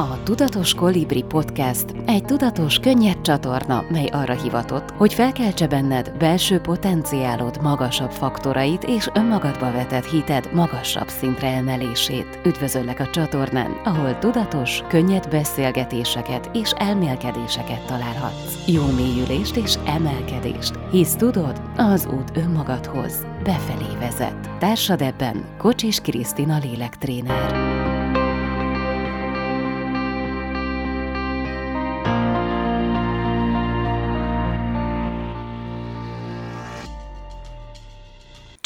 A Tudatos Kolibri Podcast egy tudatos, könnyed csatorna, mely arra hivatott, hogy felkeltse benned belső potenciálod magasabb faktorait és önmagadba vetett hited magasabb szintre emelését. Üdvözöllek a csatornán, ahol tudatos, könnyed beszélgetéseket és elmélkedéseket találhatsz. Jó mélyülést és emelkedést, hisz tudod, az út önmagadhoz befelé vezet. Társad ebben Kocsis Krisztina lélektréner.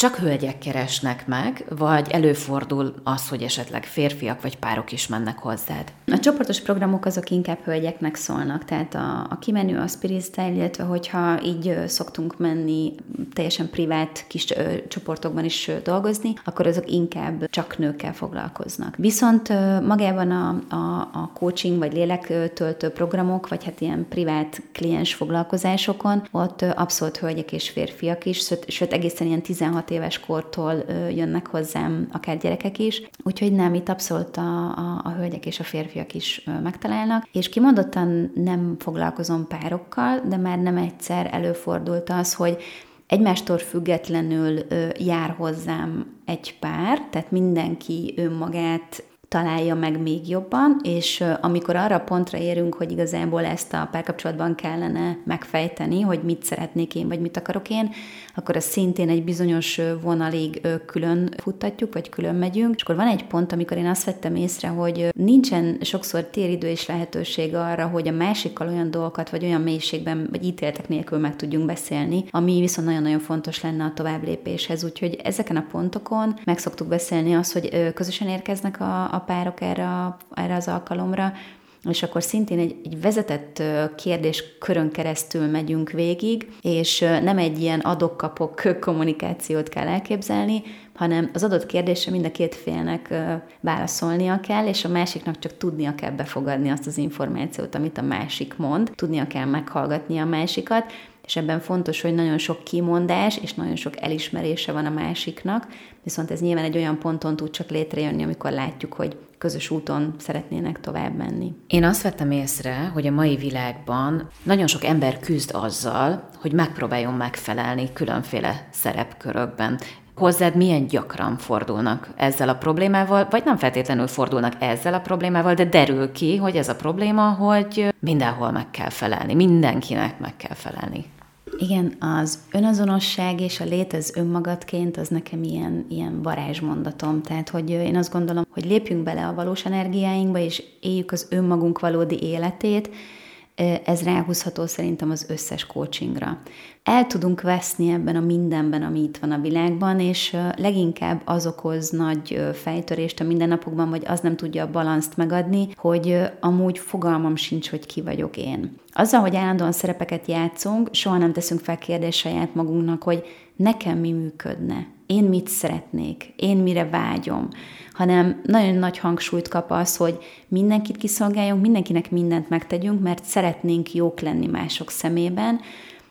Csak hölgyek keresnek meg, vagy előfordul az, hogy esetleg férfiak vagy párok is mennek hozzád? Csoportos programok azok inkább hölgyeknek szólnak, tehát a, a kimenő, a spirit style, illetve hogyha így szoktunk menni teljesen privát kis ö, csoportokban is dolgozni, akkor azok inkább csak nőkkel foglalkoznak. Viszont ö, magában a, a, a coaching vagy lélektöltő programok, vagy hát ilyen privát kliens foglalkozásokon, ott abszolút hölgyek és férfiak is, sőt, sőt egészen ilyen 16 éves kortól jönnek hozzám akár gyerekek is, úgyhogy nem, itt abszolút a, a, a hölgyek és a férfiak is megtalálnak, és kimondottan nem foglalkozom párokkal, de már nem egyszer előfordult az, hogy egymástól függetlenül jár hozzám egy pár, tehát mindenki önmagát találja meg még jobban, és amikor arra pontra érünk, hogy igazából ezt a párkapcsolatban kellene megfejteni, hogy mit szeretnék én, vagy mit akarok én, akkor az szintén egy bizonyos vonalig külön futtatjuk, vagy külön megyünk, és akkor van egy pont, amikor én azt vettem észre, hogy nincsen sokszor téridő és lehetőség arra, hogy a másikkal olyan dolgokat, vagy olyan mélységben, vagy ítéletek nélkül meg tudjunk beszélni, ami viszont nagyon-nagyon fontos lenne a továbblépéshez. Úgyhogy ezeken a pontokon meg szoktuk beszélni azt, hogy közösen érkeznek a, a párok erre, erre az alkalomra, és akkor szintén egy, egy vezetett kérdéskörön keresztül megyünk végig, és nem egy ilyen adok-kapok kommunikációt kell elképzelni, hanem az adott kérdésre mind a két félnek válaszolnia kell, és a másiknak csak tudnia kell befogadni azt az információt, amit a másik mond, tudnia kell meghallgatni a másikat, és ebben fontos, hogy nagyon sok kimondás és nagyon sok elismerése van a másiknak, viszont ez nyilván egy olyan ponton tud csak létrejönni, amikor látjuk, hogy közös úton szeretnének tovább menni. Én azt vettem észre, hogy a mai világban nagyon sok ember küzd azzal, hogy megpróbáljon megfelelni különféle szerepkörökben. Hozzád milyen gyakran fordulnak ezzel a problémával, vagy nem feltétlenül fordulnak ezzel a problémával, de derül ki, hogy ez a probléma, hogy mindenhol meg kell felelni, mindenkinek meg kell felelni. Igen, az önazonosság és a létez önmagadként az nekem ilyen, ilyen varázsmondatom. Tehát, hogy én azt gondolom, hogy lépjünk bele a valós energiáinkba, és éljük az önmagunk valódi életét, ez ráhúzható szerintem az összes coachingra. El tudunk veszni ebben a mindenben, ami itt van a világban, és leginkább az okoz nagy fejtörést a mindennapokban, vagy az nem tudja a balanszt megadni, hogy amúgy fogalmam sincs, hogy ki vagyok én. Azzal, hogy állandóan szerepeket játszunk, soha nem teszünk fel kérdést saját magunknak, hogy nekem mi működne, én mit szeretnék, én mire vágyom, hanem nagyon nagy hangsúlyt kap az, hogy mindenkit kiszolgáljunk, mindenkinek mindent megtegyünk, mert szeretnénk jók lenni mások szemében,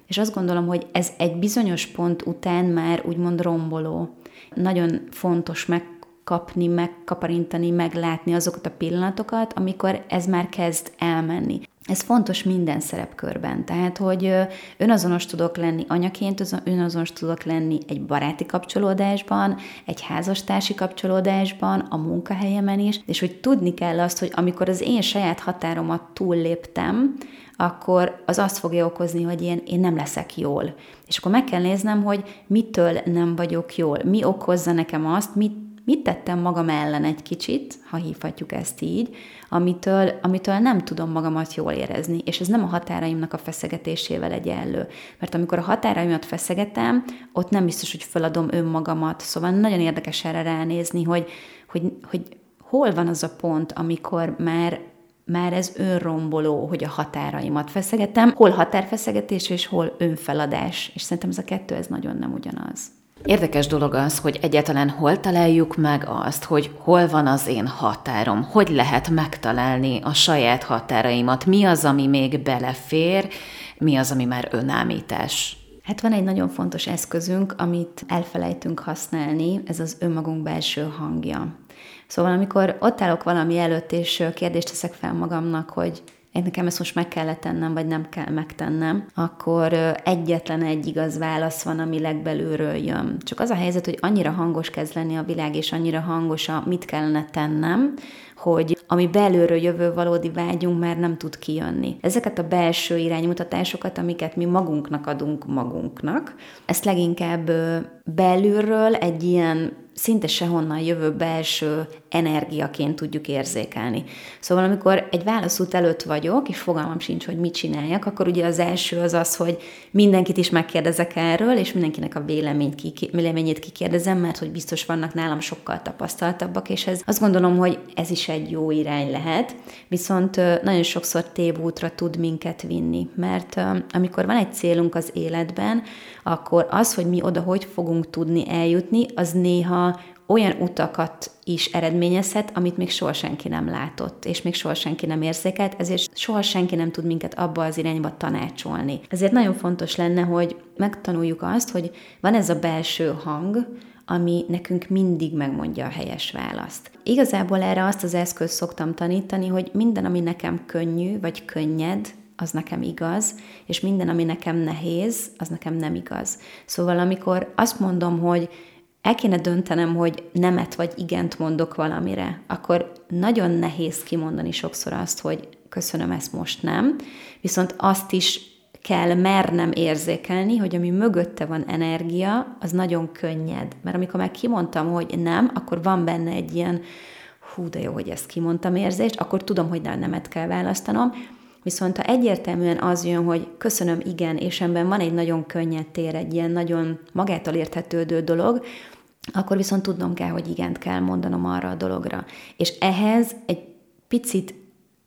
és azt gondolom, hogy ez egy bizonyos pont után már úgymond romboló. Nagyon fontos megkapni, megkaparintani, meglátni azokat a pillanatokat, amikor ez már kezd elmenni. Ez fontos minden szerepkörben, tehát, hogy önazonos tudok lenni anyaként, önazonos tudok lenni egy baráti kapcsolódásban, egy házastársi kapcsolódásban, a munkahelyemen is, és hogy tudni kell azt, hogy amikor az én saját határomat túlléptem, akkor az azt fogja okozni, hogy én, én nem leszek jól. És akkor meg kell néznem, hogy mitől nem vagyok jól, mi okozza nekem azt, mit mit tettem magam ellen egy kicsit, ha hívhatjuk ezt így, amitől, amitől nem tudom magamat jól érezni, és ez nem a határaimnak a feszegetésével egyenlő. Mert amikor a határaimat feszegetem, ott nem biztos, hogy feladom önmagamat. Szóval nagyon érdekes erre ránézni, hogy, hogy, hogy hol van az a pont, amikor már már ez önromboló, hogy a határaimat feszegetem, hol határfeszegetés és hol önfeladás. És szerintem ez a kettő, ez nagyon nem ugyanaz. Érdekes dolog az, hogy egyáltalán hol találjuk meg azt, hogy hol van az én határom, hogy lehet megtalálni a saját határaimat, mi az, ami még belefér, mi az, ami már önállítás. Hát van egy nagyon fontos eszközünk, amit elfelejtünk használni, ez az önmagunk belső hangja. Szóval amikor ott állok valami előtt, és kérdést teszek fel magamnak, hogy én nekem ezt most meg kellett tennem, vagy nem kell megtennem, akkor egyetlen egy igaz válasz van, ami legbelülről jön. Csak az a helyzet, hogy annyira hangos kezd lenni a világ, és annyira hangos a mit kellene tennem, hogy ami belülről jövő valódi vágyunk már nem tud kijönni. Ezeket a belső iránymutatásokat, amiket mi magunknak adunk magunknak, ezt leginkább belülről egy ilyen szinte sehonnan jövő belső energiaként tudjuk érzékelni. Szóval amikor egy válaszút előtt vagyok, és fogalmam sincs, hogy mit csináljak, akkor ugye az első az az, hogy mindenkit is megkérdezek erről, és mindenkinek a véleményt véleményét kikérdezem, mert hogy biztos vannak nálam sokkal tapasztaltabbak, és ez azt gondolom, hogy ez is egy jó irány lehet, viszont nagyon sokszor tévútra tud minket vinni, mert amikor van egy célunk az életben, akkor az, hogy mi oda hogy fogunk tudni eljutni, az néha olyan utakat is eredményezhet, amit még soha senki nem látott, és még soha senki nem érzékelt, ezért soha senki nem tud minket abba az irányba tanácsolni. Ezért nagyon fontos lenne, hogy megtanuljuk azt, hogy van ez a belső hang, ami nekünk mindig megmondja a helyes választ. Igazából erre azt az eszközt szoktam tanítani, hogy minden, ami nekem könnyű vagy könnyed, az nekem igaz, és minden, ami nekem nehéz, az nekem nem igaz. Szóval amikor azt mondom, hogy el kéne döntenem, hogy nemet vagy igent mondok valamire, akkor nagyon nehéz kimondani sokszor azt, hogy köszönöm, ezt most nem, viszont azt is kell mernem érzékelni, hogy ami mögötte van energia, az nagyon könnyed. Mert amikor meg kimondtam, hogy nem, akkor van benne egy ilyen, hú, de jó, hogy ezt kimondtam érzést, akkor tudom, hogy nem nemet kell választanom, Viszont ha egyértelműen az jön, hogy köszönöm, igen, és ebben van egy nagyon könnyed tér, egy ilyen nagyon magától érthetődő dolog, akkor viszont tudnom kell, hogy igent kell mondanom arra a dologra. És ehhez egy picit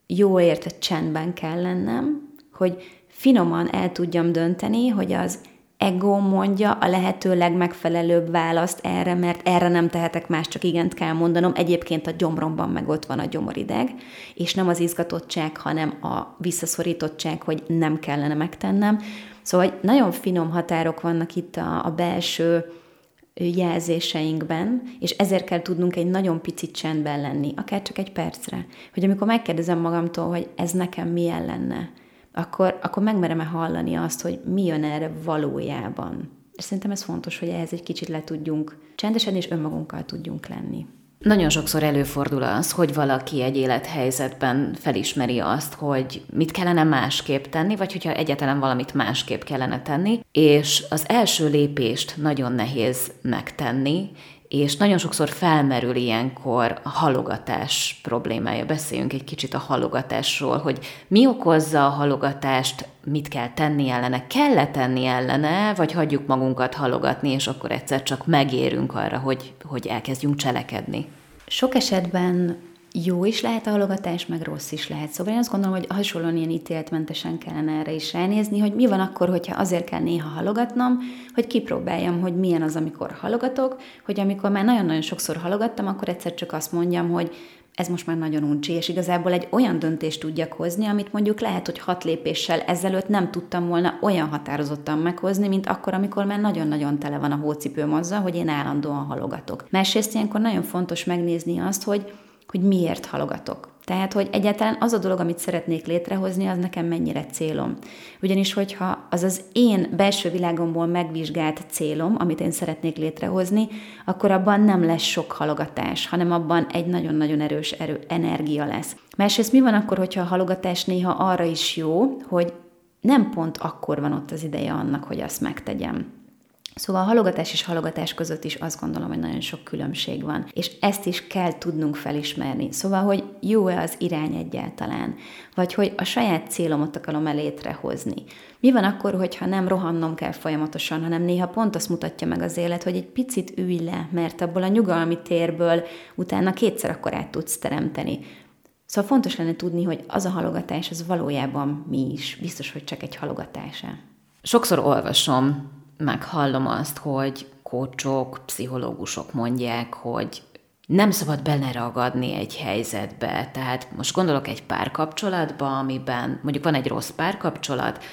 jó értett csendben kell lennem, hogy finoman el tudjam dönteni, hogy az ego mondja a lehető legmegfelelőbb választ erre, mert erre nem tehetek más, csak igent kell mondanom. Egyébként a gyomromban meg ott van a gyomorideg, és nem az izgatottság, hanem a visszaszorítottság, hogy nem kellene megtennem. Szóval nagyon finom határok vannak itt a, a belső jelzéseinkben, és ezért kell tudnunk egy nagyon picit csendben lenni, akár csak egy percre. Hogy amikor megkérdezem magamtól, hogy ez nekem milyen lenne, akkor, akkor megmerem-e hallani azt, hogy mi jön erre valójában. És szerintem ez fontos, hogy ehhez egy kicsit le tudjunk csendesen és önmagunkkal tudjunk lenni. Nagyon sokszor előfordul az, hogy valaki egy élethelyzetben felismeri azt, hogy mit kellene másképp tenni, vagy hogyha egyáltalán valamit másképp kellene tenni, és az első lépést nagyon nehéz megtenni, és nagyon sokszor felmerül ilyenkor a halogatás problémája. Beszéljünk egy kicsit a halogatásról, hogy mi okozza a halogatást, mit kell tenni ellene, kell-e tenni ellene, vagy hagyjuk magunkat halogatni, és akkor egyszer csak megérünk arra, hogy, hogy elkezdjünk cselekedni. Sok esetben jó is lehet a halogatás, meg rossz is lehet. Szóval én azt gondolom, hogy hasonlóan ilyen ítéletmentesen kellene erre is ránézni, hogy mi van akkor, hogyha azért kell néha halogatnom, hogy kipróbáljam, hogy milyen az, amikor halogatok, hogy amikor már nagyon-nagyon sokszor halogattam, akkor egyszer csak azt mondjam, hogy ez most már nagyon uncsi, és igazából egy olyan döntést tudjak hozni, amit mondjuk lehet, hogy hat lépéssel ezelőtt nem tudtam volna olyan határozottan meghozni, mint akkor, amikor már nagyon-nagyon tele van a hócipőm azzal, hogy én állandóan halogatok. Másrészt ilyenkor nagyon fontos megnézni azt, hogy hogy miért halogatok. Tehát, hogy egyáltalán az a dolog, amit szeretnék létrehozni, az nekem mennyire célom. Ugyanis, hogyha az az én belső világomból megvizsgált célom, amit én szeretnék létrehozni, akkor abban nem lesz sok halogatás, hanem abban egy nagyon-nagyon erős erő, energia lesz. Másrészt mi van akkor, hogyha a halogatás néha arra is jó, hogy nem pont akkor van ott az ideje annak, hogy azt megtegyem. Szóval a halogatás és halogatás között is azt gondolom, hogy nagyon sok különbség van, és ezt is kell tudnunk felismerni. Szóval, hogy jó-e az irány egyáltalán, vagy hogy a saját célomat akarom el létrehozni. Mi van akkor, hogyha nem rohannom kell folyamatosan, hanem néha pont azt mutatja meg az élet, hogy egy picit ülj le, mert abból a nyugalmi térből utána kétszer akkor át tudsz teremteni. Szóval fontos lenne tudni, hogy az a halogatás, az valójában mi is. Biztos, hogy csak egy halogatása. Sokszor olvasom meghallom azt, hogy kócsok, pszichológusok mondják, hogy nem szabad beleragadni egy helyzetbe. Tehát most gondolok egy párkapcsolatba, amiben mondjuk van egy rossz párkapcsolat,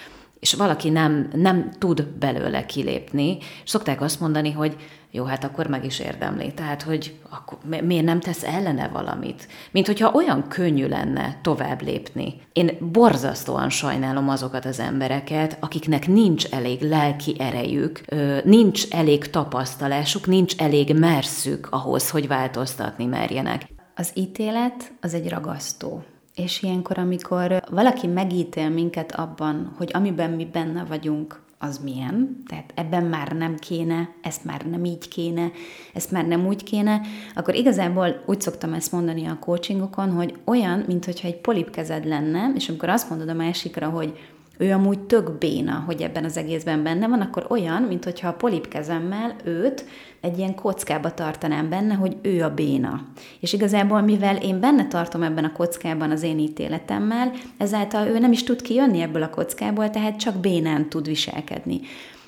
és valaki nem, nem tud belőle kilépni, és szokták azt mondani, hogy jó, hát akkor meg is érdemli. Tehát, hogy akkor miért nem tesz ellene valamit? Mint hogyha olyan könnyű lenne tovább lépni. Én borzasztóan sajnálom azokat az embereket, akiknek nincs elég lelki erejük, nincs elég tapasztalásuk, nincs elég merszük ahhoz, hogy változtatni merjenek. Az ítélet az egy ragasztó. És ilyenkor, amikor valaki megítél minket abban, hogy amiben mi benne vagyunk, az milyen, tehát ebben már nem kéne, ezt már nem így kéne, ezt már nem úgy kéne, akkor igazából úgy szoktam ezt mondani a coachingokon, hogy olyan, mintha egy polipkezed lenne, és amikor azt mondod a másikra, hogy ő amúgy tök béna, hogy ebben az egészben benne van, akkor olyan, mint hogyha a polipkezemmel őt egy ilyen kockába tartanám benne, hogy ő a béna. És igazából, mivel én benne tartom ebben a kockában az én ítéletemmel, ezáltal ő nem is tud kijönni ebből a kockából, tehát csak bénán tud viselkedni.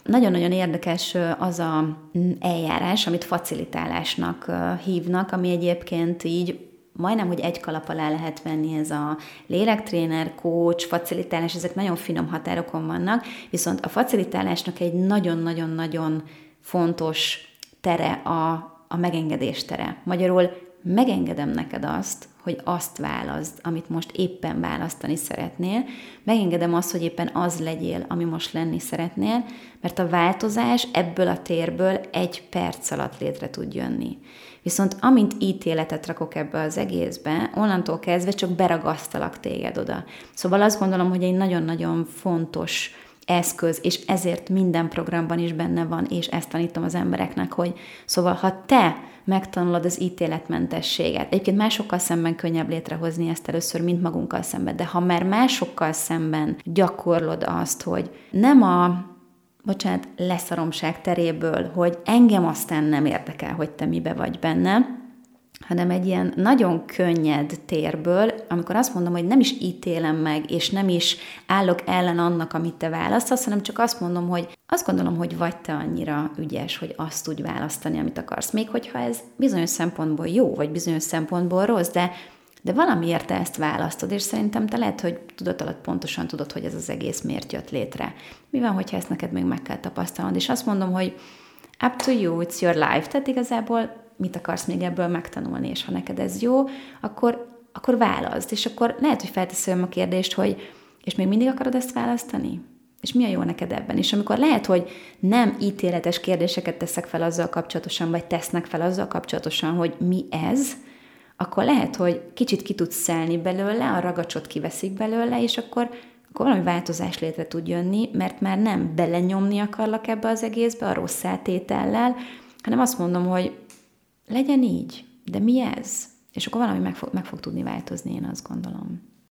Nagyon-nagyon érdekes az a mm, eljárás, amit facilitálásnak hívnak, ami egyébként így majdnem, hogy egy kalap alá lehet venni ez a lélektréner, coach, facilitálás, ezek nagyon finom határokon vannak, viszont a facilitálásnak egy nagyon-nagyon-nagyon fontos tere a, a megengedés tere. Magyarul megengedem neked azt, hogy azt válaszd, amit most éppen választani szeretnél, megengedem azt, hogy éppen az legyél, ami most lenni szeretnél, mert a változás ebből a térből egy perc alatt létre tud jönni. Viszont amint ítéletet rakok ebbe az egészbe, onnantól kezdve csak beragasztalak téged oda. Szóval azt gondolom, hogy egy nagyon-nagyon fontos eszköz, és ezért minden programban is benne van, és ezt tanítom az embereknek, hogy szóval ha te megtanulod az ítéletmentességet, egyébként másokkal szemben könnyebb létrehozni ezt először, mint magunkkal szemben, de ha már másokkal szemben gyakorlod azt, hogy nem a bocsánat, leszaromság teréből, hogy engem aztán nem érdekel, hogy te mibe vagy benne, hanem egy ilyen nagyon könnyed térből, amikor azt mondom, hogy nem is ítélem meg, és nem is állok ellen annak, amit te választasz, hanem csak azt mondom, hogy azt gondolom, hogy vagy te annyira ügyes, hogy azt tudj választani, amit akarsz. Még hogyha ez bizonyos szempontból jó, vagy bizonyos szempontból rossz, de de valamiért te ezt választod, és szerintem te lehet, hogy tudat alatt pontosan tudod, hogy ez az egész miért jött létre. Mi van, hogyha ezt neked még meg kell tapasztalnod? És azt mondom, hogy up to you, it's your life. Tehát igazából mit akarsz még ebből megtanulni, és ha neked ez jó, akkor, akkor válaszd. És akkor lehet, hogy felteszem a kérdést, hogy és még mindig akarod ezt választani? És mi a jó neked ebben? És amikor lehet, hogy nem ítéletes kérdéseket teszek fel azzal kapcsolatosan, vagy tesznek fel azzal kapcsolatosan, hogy mi ez, akkor lehet, hogy kicsit ki tudsz szelni belőle, a ragacsot kiveszik belőle, és akkor, akkor valami változás létre tud jönni, mert már nem belenyomni akarlak ebbe az egészbe a rossz eltétellel, hanem azt mondom, hogy legyen így, de mi ez? És akkor valami meg fog, meg fog tudni változni, én azt gondolom.